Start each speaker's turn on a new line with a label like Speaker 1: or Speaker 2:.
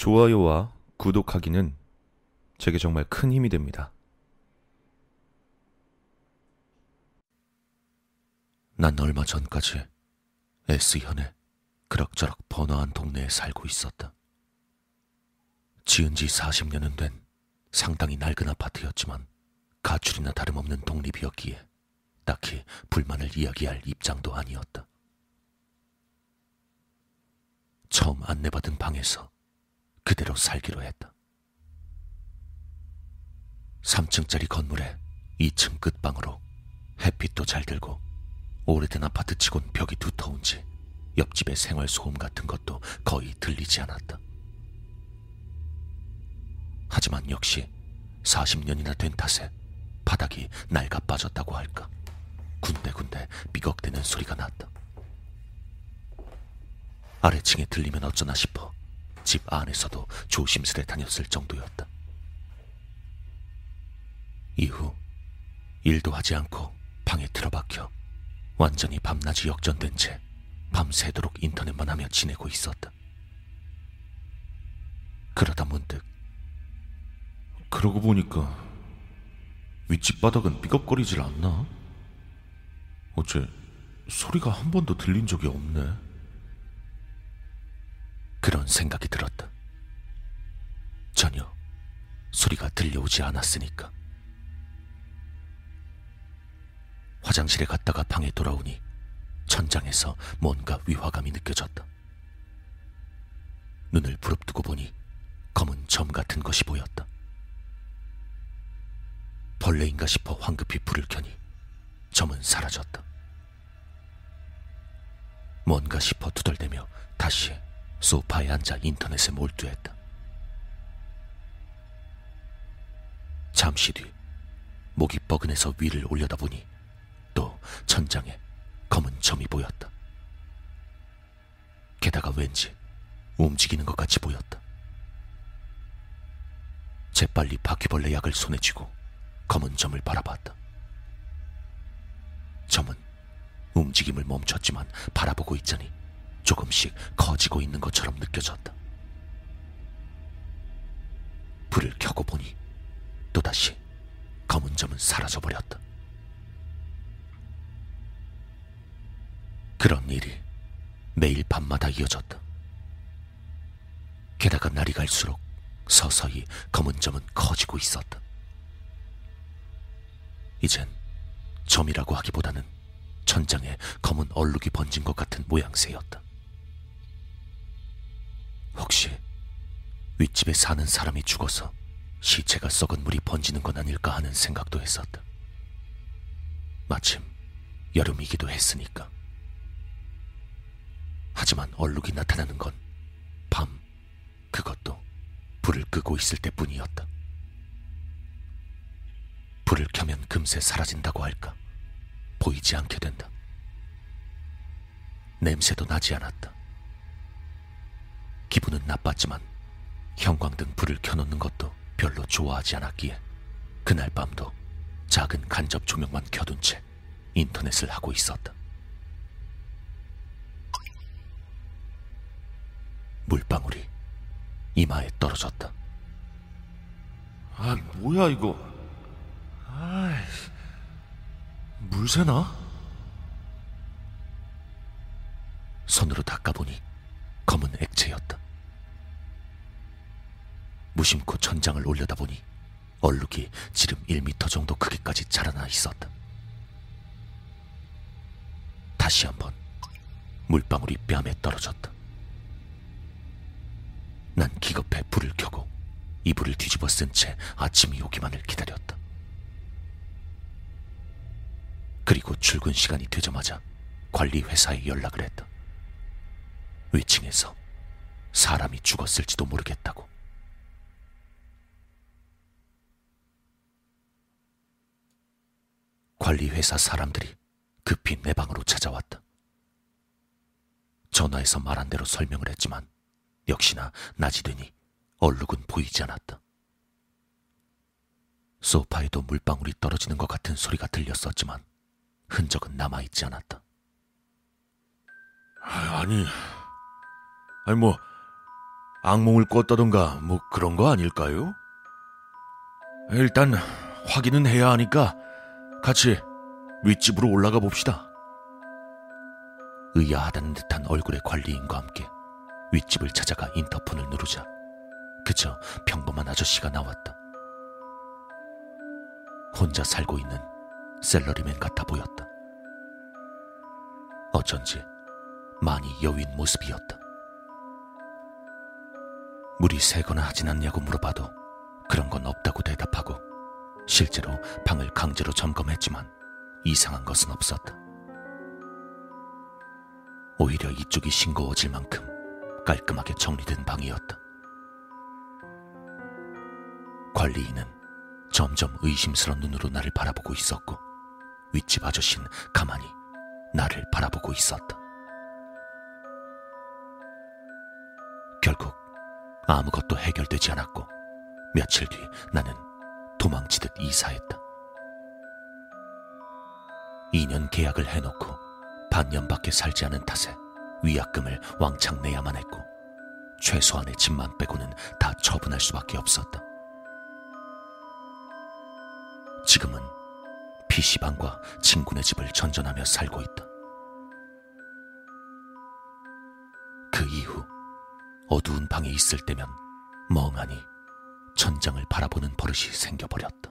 Speaker 1: 좋아요와 구독하기는 제게 정말 큰 힘이 됩니다.
Speaker 2: 난 얼마 전까지 S현의 그럭저럭 번화한 동네에 살고 있었다. 지은 지 40년은 된 상당히 낡은 아파트였지만 가출이나 다름없는 독립이었기에 딱히 불만을 이야기할 입장도 아니었다. 처음 안내받은 방에서 그대로 살기로 했다. 3층짜리 건물에 2층 끝방으로 햇빛도 잘 들고 오래된 아파트 치곤 벽이 두터운지 옆집의 생활 소음 같은 것도 거의 들리지 않았다. 하지만 역시 40년이나 된 탓에 바닥이 낡아 빠졌다고 할까. 군데군데 삐걱대는 소리가 났다. 아래층에 들리면 어쩌나 싶어 집 안에서도 조심스레 다녔을 정도였다. 이후 일도 하지 않고 방에 틀어박혀 완전히 밤낮이 역전된 채 밤새도록 인터넷만 하며 지내고 있었다. 그러다 문득
Speaker 1: 그러고 보니까 윗집 바닥은 삐걱거리질 않나? 어째 소리가 한 번도 들린 적이 없네.
Speaker 2: 그런 생각이 들었다. 전혀 소리가 들려오지 않았으니까. 화장실에 갔다가 방에 돌아오니 천장에서 뭔가 위화감이 느껴졌다. 눈을 부릅뜨고 보니 검은 점 같은 것이 보였다. 벌레인가 싶어 황급히 불을 켜니 점은 사라졌다. 뭔가 싶어 투덜대며 다시 소파에 앉아 인터넷에 몰두했다. 잠시 뒤 목이 뻐근해서 위를 올려다보니 또 천장에 검은 점이 보였다. 게다가 왠지 움직이는 것 같이 보였다. 재빨리 바퀴벌레 약을 손에 쥐고 검은 점을 바라봤다. 점은 움직임을 멈췄지만 바라보고 있자니 조금씩 커지고 있는 것처럼 느껴졌다. 불을 켜고 보니 또다시 검은 점은 사라져버렸다. 그런 일이 매일 밤마다 이어졌다. 게다가 날이 갈수록 서서히 검은 점은 커지고 있었다. 이젠 점이라고 하기보다는 천장에 검은 얼룩이 번진 것 같은 모양새였다. 윗집에 사는 사람이 죽어서 시체가 썩은 물이 번지는 건 아닐까 하는 생각도 했었다. 마침 여름이기도 했으니까. 하지만 얼룩이 나타나는 건 밤, 그것도 불을 끄고 있을 때 뿐이었다. 불을 켜면 금세 사라진다고 할까? 보이지 않게 된다. 냄새도 나지 않았다. 기분은 나빴지만 형광등 불을 켜놓는 것도 별로 좋아하지 않았기에 그날 밤도 작은 간접 조명만 켜둔 채 인터넷을 하고 있었다. 물방울이 이마에 떨어졌다.
Speaker 1: 아, 뭐야 이거? 아이, 물새나?
Speaker 2: 손으로 닦아보니 무심코 천장을 올려다보니 얼룩이 지름 1미터 정도 크기까지 자라나 있었다. 다시 한번 물방울이 뺨에 떨어졌다. 난 기겁해 불을 켜고 이불을 뒤집어 쓴 채 아침이 오기만을 기다렸다. 그리고 출근 시간이 되자마자 관리 회사에 연락을 했다. 위층에서 사람이 죽었을지도 모르겠다고. 관리 회사 사람들이 급히 내 방으로 찾아왔다. 전화해서 말한 대로 설명을 했지만 역시나 낮이 되니 얼룩은 보이지 않았다. 소파에도 물방울이 떨어지는 것 같은 소리가 들렸었지만 흔적은 남아있지 않았다.
Speaker 1: 아, 아니, 아니 뭐
Speaker 2: 악몽을 꿨다던가 뭐 그런 거 아닐까요? 일단 확인은 해야 하니까 같이 윗집으로 올라가 봅시다. 의아하다는 듯한 얼굴의 관리인과 함께 윗집을 찾아가 인터폰을 누르자 그저 평범한 아저씨가 나왔다. 혼자 살고 있는 셀러리맨 같아 보였다. 어쩐지 많이 여윈 모습이었다. 물이 새거나 하진 않냐고 물어봐도 그런 건 없다고 대답하고 실제로 방을 강제로 점검했지만 이상한 것은 없었다. 오히려 이쪽이 싱거워질 만큼 깔끔하게 정리된 방이었다. 관리인은 점점 의심스러운 눈으로 나를 바라보고 있었고 윗집 아저씨는 가만히 나를 바라보고 있었다. 결국 아무것도 해결되지 않았고 며칠 뒤 나는 도망치듯 이사했다. 2년 계약을 해놓고 반년밖에 살지 않은 탓에 위약금을 왕창 내야만 했고 최소한의 집만 빼고는 다 처분할 수밖에 없었다. 지금은 PC방과 친구네 집을 전전하며 살고 있다. 그 이후 어두운 방에 있을 때면 멍하니 천장을 바라보는 버릇이 생겨버렸다.